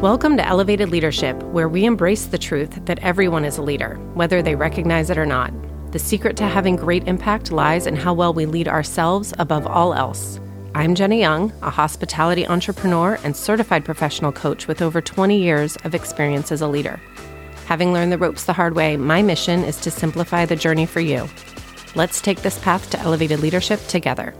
Welcome to Elevated Leadership, where we embrace the truth that everyone is a leader, whether they recognize it or not. The secret to having great impact lies in how well we lead ourselves above all else. I'm Jena Young, a hospitality entrepreneur and certified professional coach with over 20 years of experience as a leader. Having learned the ropes the hard way, my mission is to simplify the journey for you. Let's take this path to elevated leadership together.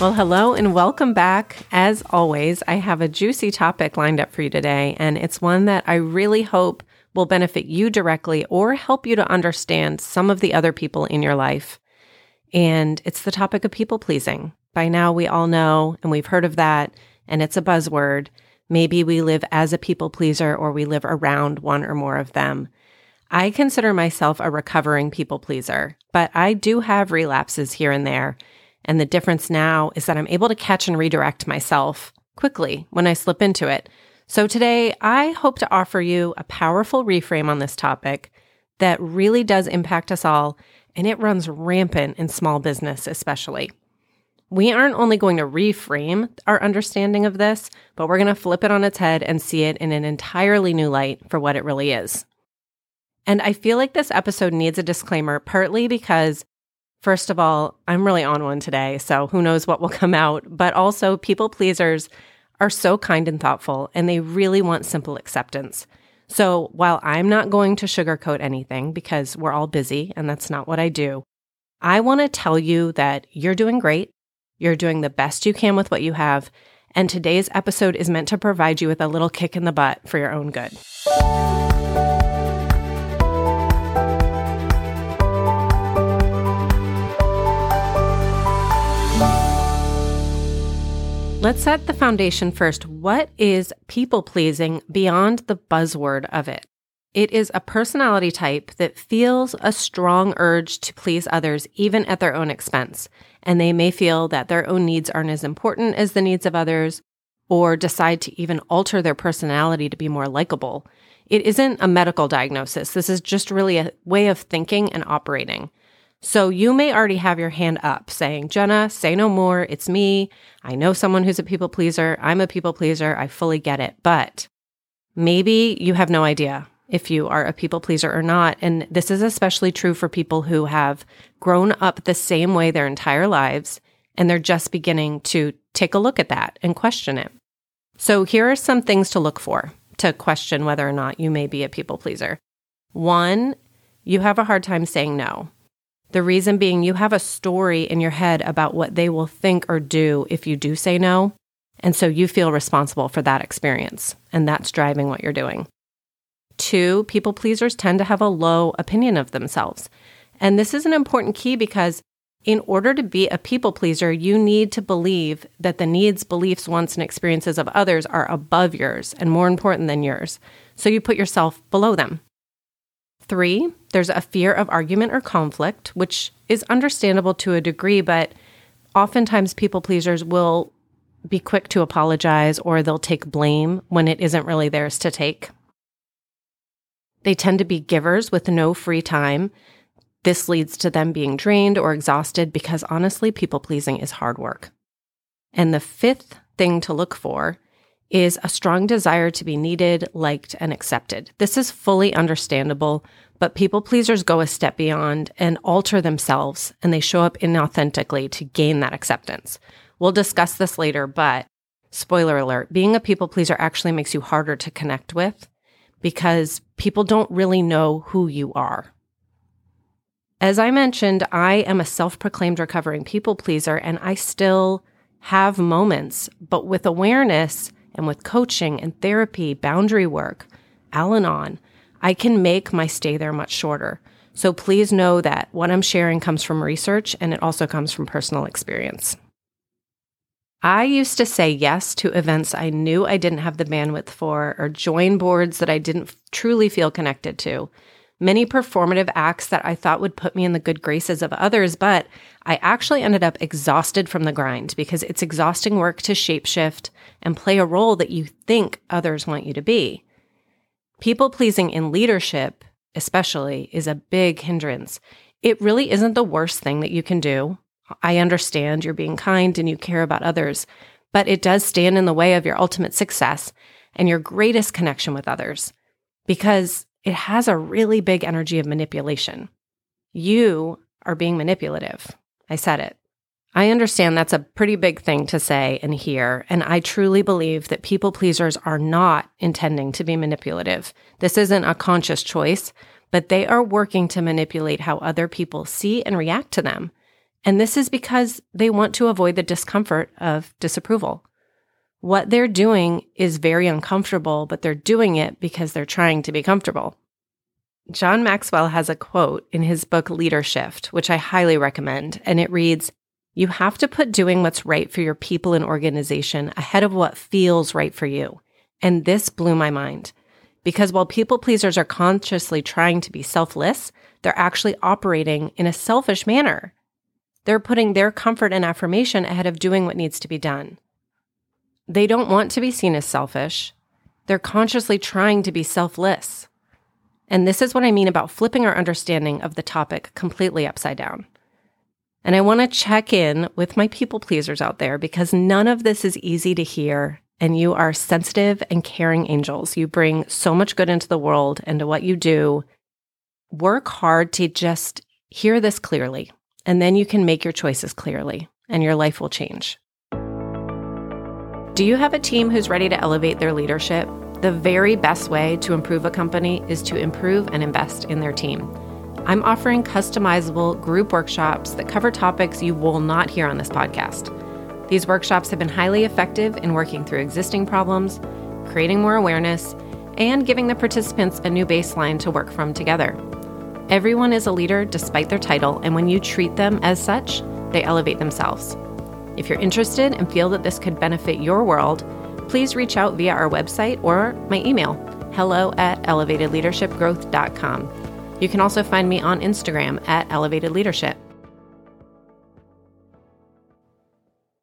Well, hello and welcome back. As always, I have a juicy topic lined up for you today, and it's one that I really hope will benefit you directly or help you to understand some of the other people in your life. And it's the topic of people pleasing. By now, we all know and we've heard of that, and it's a buzzword. Maybe we live as a people pleaser or we live around one or more of them. I consider myself a recovering people pleaser, but I do have relapses here and there. And the difference now is that I'm able to catch and redirect myself quickly when I slip into it. So today, I hope to offer you a powerful reframe on this topic that really does impact us all, and it runs rampant in small business, especially. We aren't only going to reframe our understanding of this, but we're going to flip it on its head and see it in an entirely new light for what it really is. And I feel like this episode needs a disclaimer, partly because First of all, I'm really on one today, so who knows what will come out. But also, people pleasers are so kind and thoughtful, and they really want simple acceptance. So while I'm not going to sugarcoat anything because we're all busy and that's not what I do, I want to tell you that you're doing great. You're doing the best you can with what you have. And today's episode is meant to provide you with a little kick in the butt for your own good. Let's set the foundation first. What is people pleasing beyond the buzzword of it? It is a personality type that feels a strong urge to please others, even at their own expense. And they may feel that their own needs aren't as important as the needs of others, or decide to even alter their personality to be more likable. It isn't a medical diagnosis. This is just really a way of thinking and operating. So you may already have your hand up saying, Jena, say no more. It's me. I know someone who's a people pleaser. I'm a people pleaser. I fully get it. But maybe you have no idea if you are a people pleaser or not. And this is especially true for people who have grown up the same way their entire lives and they're just beginning to take a look at that and question it. So here are some things to look for to question whether or not you may be a people pleaser. One, you have a hard time saying no. The reason being, you have a story in your head about what they will think or do if you do say no. And so you feel responsible for that experience, and that's driving what you're doing. Two, people pleasers tend to have a low opinion of themselves. And this is an important key because in order to be a people pleaser, you need to believe that the needs, beliefs, wants, and experiences of others are above yours and more important than yours. So you put yourself below them. Three, there's a fear of argument or conflict, which is understandable to a degree, but oftentimes people pleasers will be quick to apologize or they'll take blame when it isn't really theirs to take. They tend to be givers with no free time. This leads to them being drained or exhausted because honestly, people pleasing is hard work. And the fifth thing to look for is a strong desire to be needed, liked, and accepted. This is fully understandable, but people pleasers go a step beyond and alter themselves, and they show up inauthentically to gain that acceptance. We'll discuss this later, but spoiler alert, being a people pleaser actually makes you harder to connect with because people don't really know who you are. As I mentioned, I am a self proclaimed recovering people pleaser, and I still have moments, but with awareness, and with coaching and therapy, boundary work, Al Anon, I can make my stay there much shorter. So please know that what I'm sharing comes from research and it also comes from personal experience. I used to say yes to events I knew I didn't have the bandwidth for or join boards that I didn't truly feel connected to many performative acts that I thought would put me in the good graces of others, but I actually ended up exhausted from the grind because it's exhausting work to shapeshift and play a role that you think others want you to be. People pleasing in leadership, especially, is a big hindrance. It really isn't the worst thing that you can do. I understand you're being kind and you care about others, but it does stand in the way of your ultimate success and your greatest connection with others because it has a really big energy of manipulation. You are being manipulative. I said it. I understand that's a pretty big thing to say and hear, and I truly believe that people pleasers are not intending to be manipulative. This isn't a conscious choice, but they are working to manipulate how other people see and react to them. And this is because they want to avoid the discomfort of disapproval. What they're doing is very uncomfortable, but they're doing it because they're trying to be comfortable. John Maxwell has a quote in his book Leadershift, which I highly recommend, and it reads You have to put doing what's right for your people and organization ahead of what feels right for you. And this blew my mind. Because while people pleasers are consciously trying to be selfless, they're actually operating in a selfish manner. They're putting their comfort and affirmation ahead of doing what needs to be done. They don't want to be seen as selfish. They're consciously trying to be selfless. And this is what I mean about flipping our understanding of the topic completely upside down. And I want to check in with my people pleasers out there because none of this is easy to hear. And you are sensitive and caring angels. You bring so much good into the world and to what you do. Work hard to just hear this clearly, and then you can make your choices clearly, and your life will change. Do you have a team who's ready to elevate their leadership? The very best way to improve a company is to improve and invest in their team. I'm offering customizable group workshops that cover topics you will not hear on this podcast. These workshops have been highly effective in working through existing problems, creating more awareness, and giving the participants a new baseline to work from together. Everyone is a leader despite their title, and when you treat them as such, they elevate themselves. If you're interested and feel that this could benefit your world, please reach out via our website or my email, hello at elevatedleadershipgrowth.com. You can also find me on Instagram at Elevated Leadership.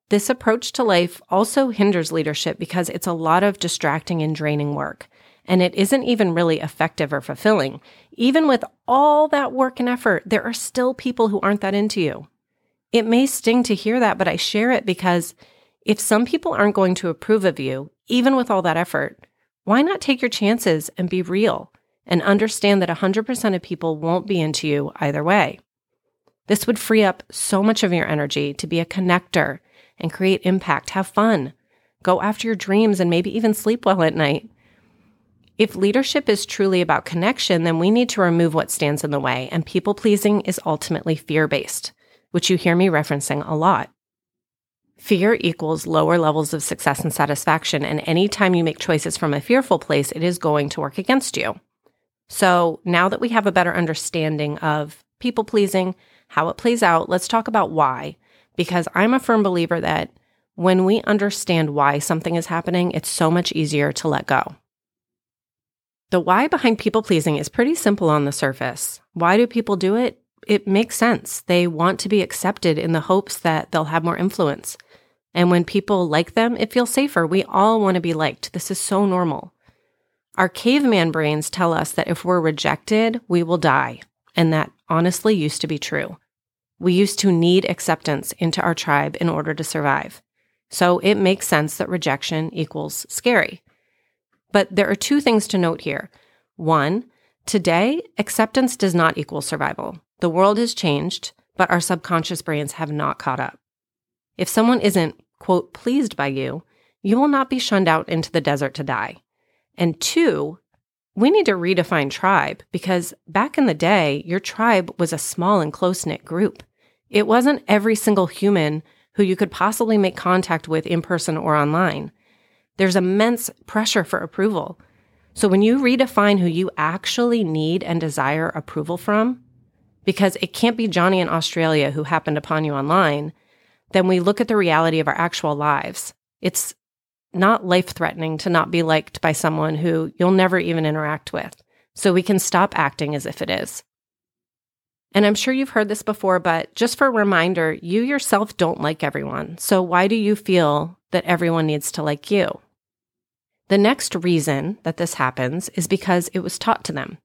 This approach to life also hinders leadership because it's a lot of distracting and draining work, and it isn't even really effective or fulfilling. Even with all that work and effort, there are still people who aren't that into you. It may sting to hear that, but I share it because if some people aren't going to approve of you, even with all that effort, why not take your chances and be real and understand that 100% of people won't be into you either way? This would free up so much of your energy to be a connector and create impact. Have fun. Go after your dreams and maybe even sleep well at night. If leadership is truly about connection, then we need to remove what stands in the way, and people pleasing is ultimately fear based, which you hear me referencing a lot. Fear equals lower levels of success and satisfaction. And anytime you make choices from a fearful place, it is going to work against you. So now that we have a better understanding of people pleasing, how it plays out, let's talk about why. Because I'm a firm believer that when we understand why something is happening, it's so much easier to let go. The why behind people pleasing is pretty simple on the surface. Why do people do it? It makes sense. They want to be accepted in the hopes that they'll have more influence. And when people like them, it feels safer. We all want to be liked. This is so normal. Our caveman brains tell us that if we're rejected, we will die. And that honestly used to be true. We used to need acceptance into our tribe in order to survive. So it makes sense that rejection equals scary. But there are two things to note here. One, today, acceptance does not equal survival. The world has changed, but our subconscious brains have not caught up. If someone isn't quote, pleased by you, you will not be shunned out into the desert to die. And two, we need to redefine tribe because back in the day, your tribe was a small and close knit group. It wasn't every single human who you could possibly make contact with in person or online. There's immense pressure for approval. So when you redefine who you actually need and desire approval from, because it can't be Johnny in Australia who happened upon you online, then we look at the reality of our actual lives. It's not life threatening to not be liked by someone who you'll never even interact with. So we can stop acting as if it is. And I'm sure you've heard this before, but just for a reminder, you yourself don't like everyone. So why do you feel that everyone needs to like you? The next reason that this happens is because it was taught to them.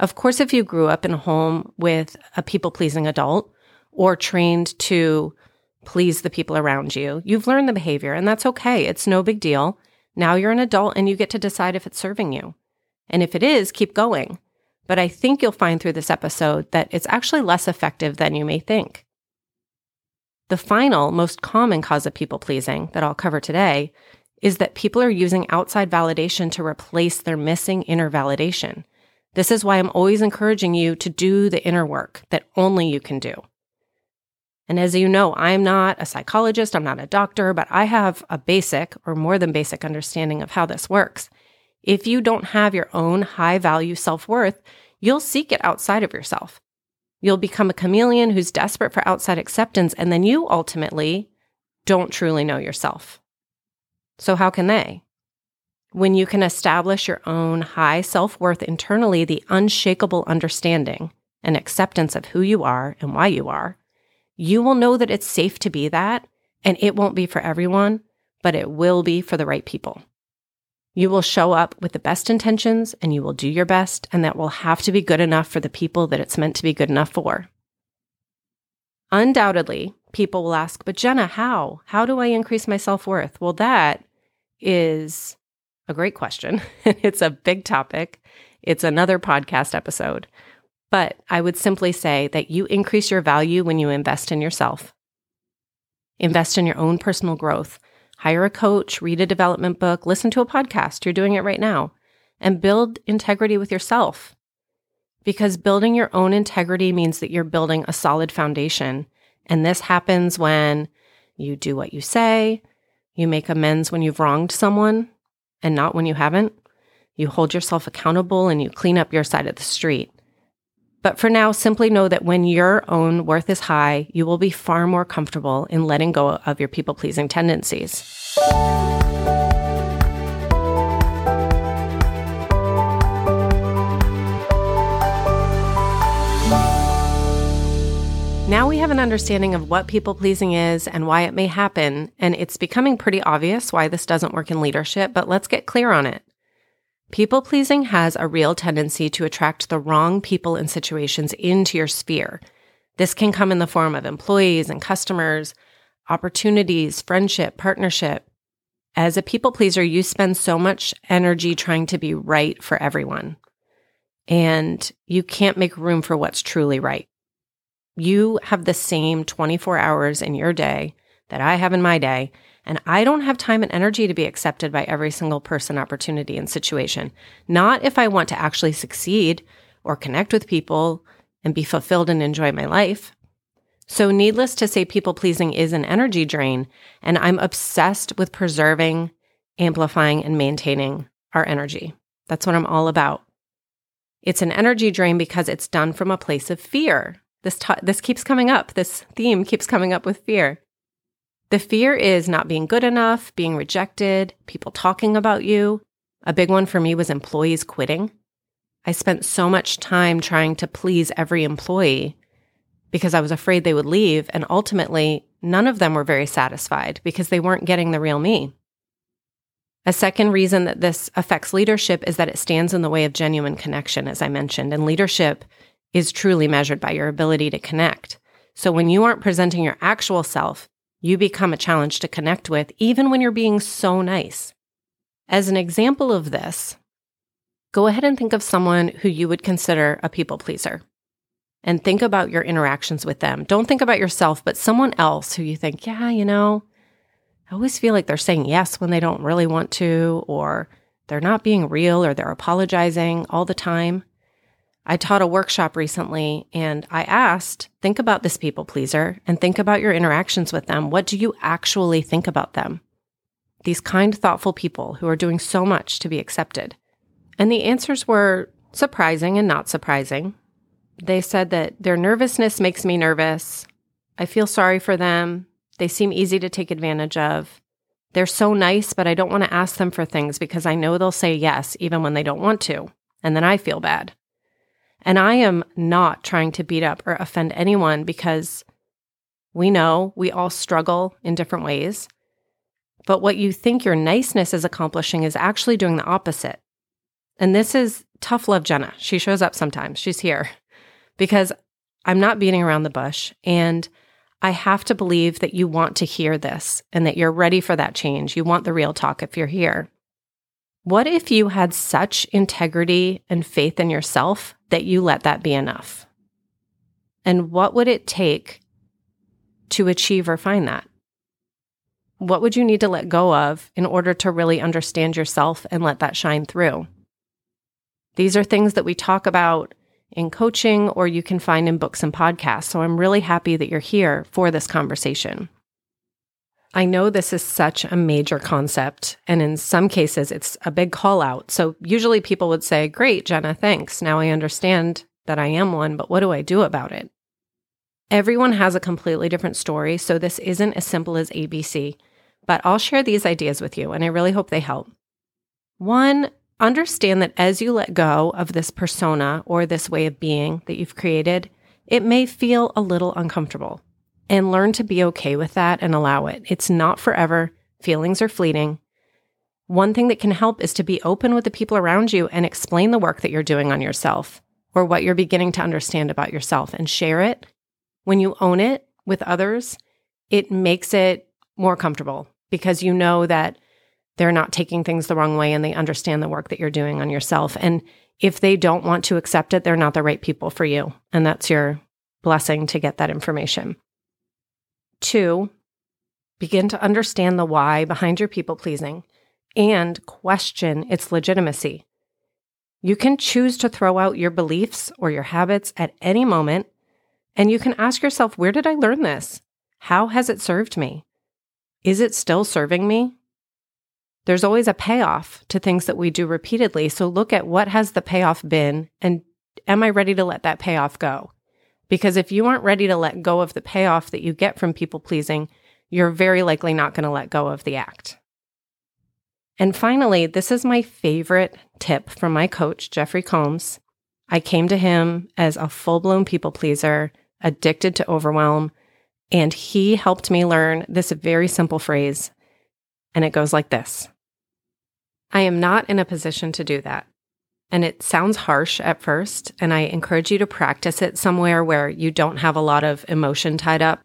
Of course, if you grew up in a home with a people pleasing adult or trained to please the people around you, you've learned the behavior and that's okay. It's no big deal. Now you're an adult and you get to decide if it's serving you. And if it is, keep going. But I think you'll find through this episode that it's actually less effective than you may think. The final, most common cause of people pleasing that I'll cover today is that people are using outside validation to replace their missing inner validation. This is why I'm always encouraging you to do the inner work that only you can do. And as you know, I'm not a psychologist, I'm not a doctor, but I have a basic or more than basic understanding of how this works. If you don't have your own high value self worth, you'll seek it outside of yourself. You'll become a chameleon who's desperate for outside acceptance, and then you ultimately don't truly know yourself. So, how can they? When you can establish your own high self worth internally, the unshakable understanding and acceptance of who you are and why you are, you will know that it's safe to be that. And it won't be for everyone, but it will be for the right people. You will show up with the best intentions and you will do your best, and that will have to be good enough for the people that it's meant to be good enough for. Undoubtedly, people will ask, but Jena, how? How do I increase my self worth? Well, that is a great question. it's a big topic. It's another podcast episode. But I would simply say that you increase your value when you invest in yourself. Invest in your own personal growth. Hire a coach, read a development book, listen to a podcast. You're doing it right now. And build integrity with yourself. Because building your own integrity means that you're building a solid foundation. And this happens when you do what you say, you make amends when you've wronged someone and not when you haven't. You hold yourself accountable and you clean up your side of the street. But for now, simply know that when your own worth is high, you will be far more comfortable in letting go of your people pleasing tendencies. Now we have an understanding of what people pleasing is and why it may happen, and it's becoming pretty obvious why this doesn't work in leadership, but let's get clear on it. People pleasing has a real tendency to attract the wrong people and situations into your sphere. This can come in the form of employees and customers, opportunities, friendship, partnership. As a people pleaser, you spend so much energy trying to be right for everyone, and you can't make room for what's truly right you have the same 24 hours in your day that I have in my day. And I don't have time and energy to be accepted by every single person, opportunity, and situation. Not if I want to actually succeed or connect with people and be fulfilled and enjoy my life. So, needless to say, people pleasing is an energy drain. And I'm obsessed with preserving, amplifying, and maintaining our energy. That's what I'm all about. It's an energy drain because it's done from a place of fear. This t- this keeps coming up. This theme keeps coming up with fear. The fear is not being good enough, being rejected, people talking about you. A big one for me was employees quitting. I spent so much time trying to please every employee because I was afraid they would leave. And ultimately, none of them were very satisfied because they weren't getting the real me. A second reason that this affects leadership is that it stands in the way of genuine connection, as I mentioned. And leadership is truly measured by your ability to connect. So when you aren't presenting your actual self, you become a challenge to connect with, even when you're being so nice. As an example of this, go ahead and think of someone who you would consider a people pleaser and think about your interactions with them. Don't think about yourself, but someone else who you think, yeah, you know, I always feel like they're saying yes when they don't really want to, or they're not being real, or they're apologizing all the time. I taught a workshop recently and I asked, think about this people pleaser and think about your interactions with them. What do you actually think about them? These kind, thoughtful people who are doing so much to be accepted. And the answers were surprising and not surprising. They said that their nervousness makes me nervous. I feel sorry for them. They seem easy to take advantage of. They're so nice, but I don't want to ask them for things because I know they'll say yes even when they don't want to. And then I feel bad. And I am not trying to beat up or offend anyone because we know we all struggle in different ways. But what you think your niceness is accomplishing is actually doing the opposite. And this is tough love Jena. She shows up sometimes. She's here because I'm not beating around the bush. And I have to believe that you want to hear this and that you're ready for that change. You want the real talk if you're here. What if you had such integrity and faith in yourself that you let that be enough? And what would it take to achieve or find that? What would you need to let go of in order to really understand yourself and let that shine through? These are things that we talk about in coaching or you can find in books and podcasts. So I'm really happy that you're here for this conversation. I know this is such a major concept, and in some cases, it's a big call out. So, usually people would say, Great, Jena, thanks. Now I understand that I am one, but what do I do about it? Everyone has a completely different story, so this isn't as simple as ABC, but I'll share these ideas with you, and I really hope they help. One, understand that as you let go of this persona or this way of being that you've created, it may feel a little uncomfortable and learn to be okay with that and allow it. It's not forever. Feelings are fleeting. One thing that can help is to be open with the people around you and explain the work that you're doing on yourself or what you're beginning to understand about yourself and share it. When you own it with others, it makes it more comfortable because you know that they're not taking things the wrong way and they understand the work that you're doing on yourself. And if they don't want to accept it, they're not the right people for you. And that's your blessing to get that information. Two, begin to understand the why behind your people pleasing and question its legitimacy. You can choose to throw out your beliefs or your habits at any moment, and you can ask yourself, where did I learn this? How has it served me? Is it still serving me? There's always a payoff to things that we do repeatedly. So look at what has the payoff been and am I ready to let that payoff go? Because if you aren't ready to let go of the payoff that you get from people pleasing, you're very likely not going to let go of the act. And finally, this is my favorite tip from my coach, Jeffrey Combs. I came to him as a full blown people pleaser, addicted to overwhelm, and he helped me learn this very simple phrase. And it goes like this I am not in a position to do that. And it sounds harsh at first, and I encourage you to practice it somewhere where you don't have a lot of emotion tied up.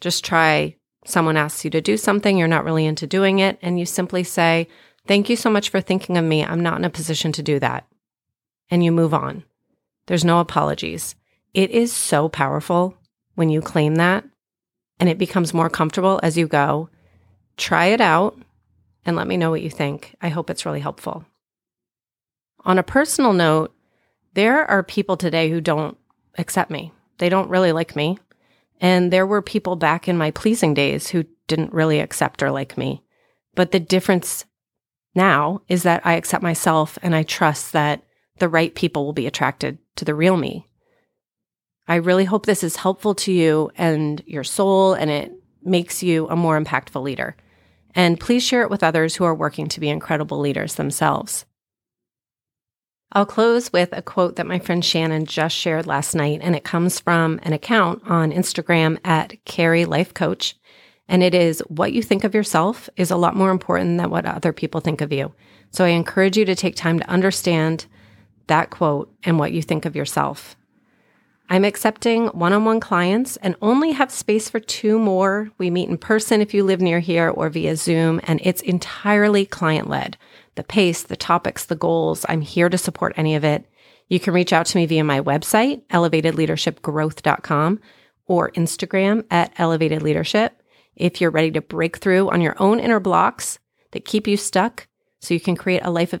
Just try someone asks you to do something, you're not really into doing it, and you simply say, Thank you so much for thinking of me. I'm not in a position to do that. And you move on. There's no apologies. It is so powerful when you claim that, and it becomes more comfortable as you go. Try it out and let me know what you think. I hope it's really helpful. On a personal note, there are people today who don't accept me. They don't really like me. And there were people back in my pleasing days who didn't really accept or like me. But the difference now is that I accept myself and I trust that the right people will be attracted to the real me. I really hope this is helpful to you and your soul and it makes you a more impactful leader. And please share it with others who are working to be incredible leaders themselves. I'll close with a quote that my friend Shannon just shared last night, and it comes from an account on Instagram at Carrie Life Coach. And it is what you think of yourself is a lot more important than what other people think of you. So I encourage you to take time to understand that quote and what you think of yourself. I'm accepting one on one clients and only have space for two more. We meet in person if you live near here or via Zoom, and it's entirely client led the pace, the topics, the goals. I'm here to support any of it. You can reach out to me via my website, elevatedleadershipgrowth.com, or Instagram at elevated leadership. If you're ready to break through on your own inner blocks that keep you stuck so you can create a life of